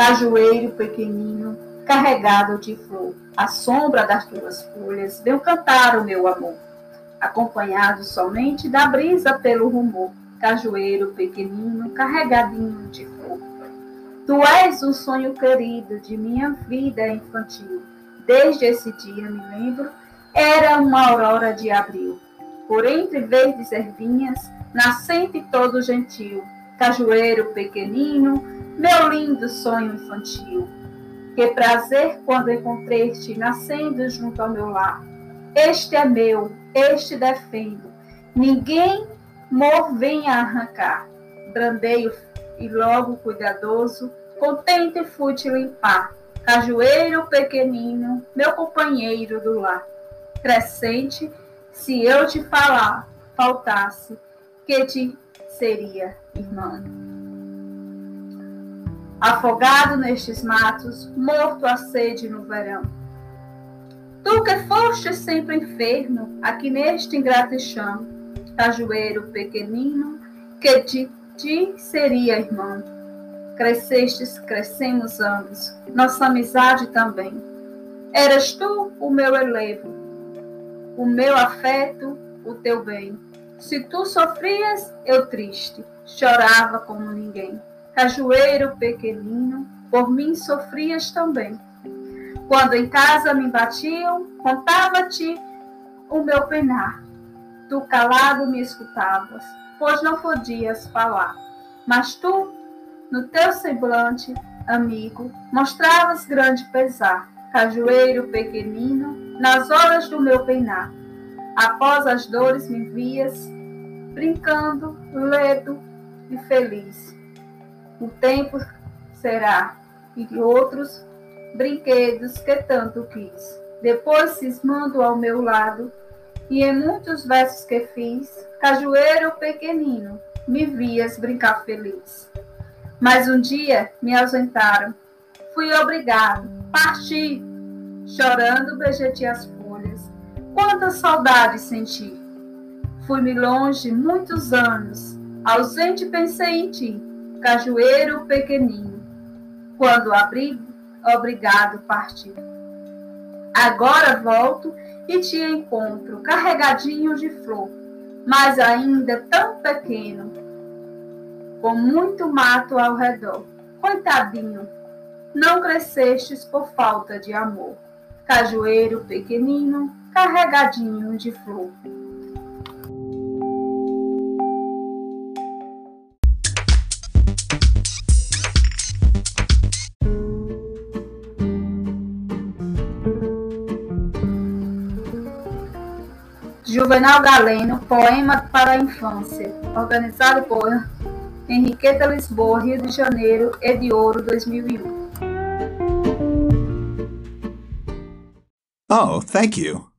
cajueiro pequenino, carregado de flor. À sombra das tuas folhas, venho cantar o meu amor, acompanhado somente da brisa pelo rumor. Cajueiro pequenino, carregadinho de flor. Tu és um sonho querido de minha vida infantil. Desde esse dia me lembro, era uma aurora de abril. Por entre verdes ervinhas, nascente todo gentil, cajueiro pequenino, meu lindo sonho infantil. Que prazer quando encontrei-te nascendo junto ao meu lar. Este é meu, este defendo. Ninguém mor venha arrancar. Brandeio e logo cuidadoso, contente fui te limpar. Cajueiro pequenino, meu companheiro do lar. Crescente, se eu te falar, faltasse, que te seria irmã afogado nestes matos, morto à sede no verão. Tu que foste sempre enfermo, aqui neste ingrato chão, cajueiro pequenino, que de ti seria irmão. Crescestes, crescemos ambos, nossa amizade também. Eras tu o meu elevo, o meu afeto, o teu bem. Se tu sofrias, eu triste, chorava como ninguém cajueiro pequenino, por mim sofrias também. Quando em casa me batiam, contava-te o meu penar. Tu calado me escutavas, pois não podias falar. Mas tu, no teu semblante, amigo, mostravas grande pesar. Cajueiro pequenino, nas horas do meu penar. Após as dores me vias, brincando, ledo e feliz o tempo será e outros brinquedos que tanto quis. Depois cismando ao meu lado, e em muitos versos que fiz, cajueiro pequenino, me vias brincar feliz. Mas um dia me ausentaram, fui obrigado, parti, chorando beijei as folhas. Quanta saudade senti. Fui-me longe muitos anos, ausente pensei em ti cajueiro pequenino, quando abri, obrigado partir. Agora volto e te encontro carregadinho de flor, mas ainda tão pequeno, com muito mato ao redor. Coitadinho, não crescestes por falta de amor. Cajueiro pequenino, carregadinho de flor. Juvenal Galeno, Poema para a Infância, organizado por Henriqueta Lisboa, Rio de Janeiro, Ediouro, 2001. Oh, thank you.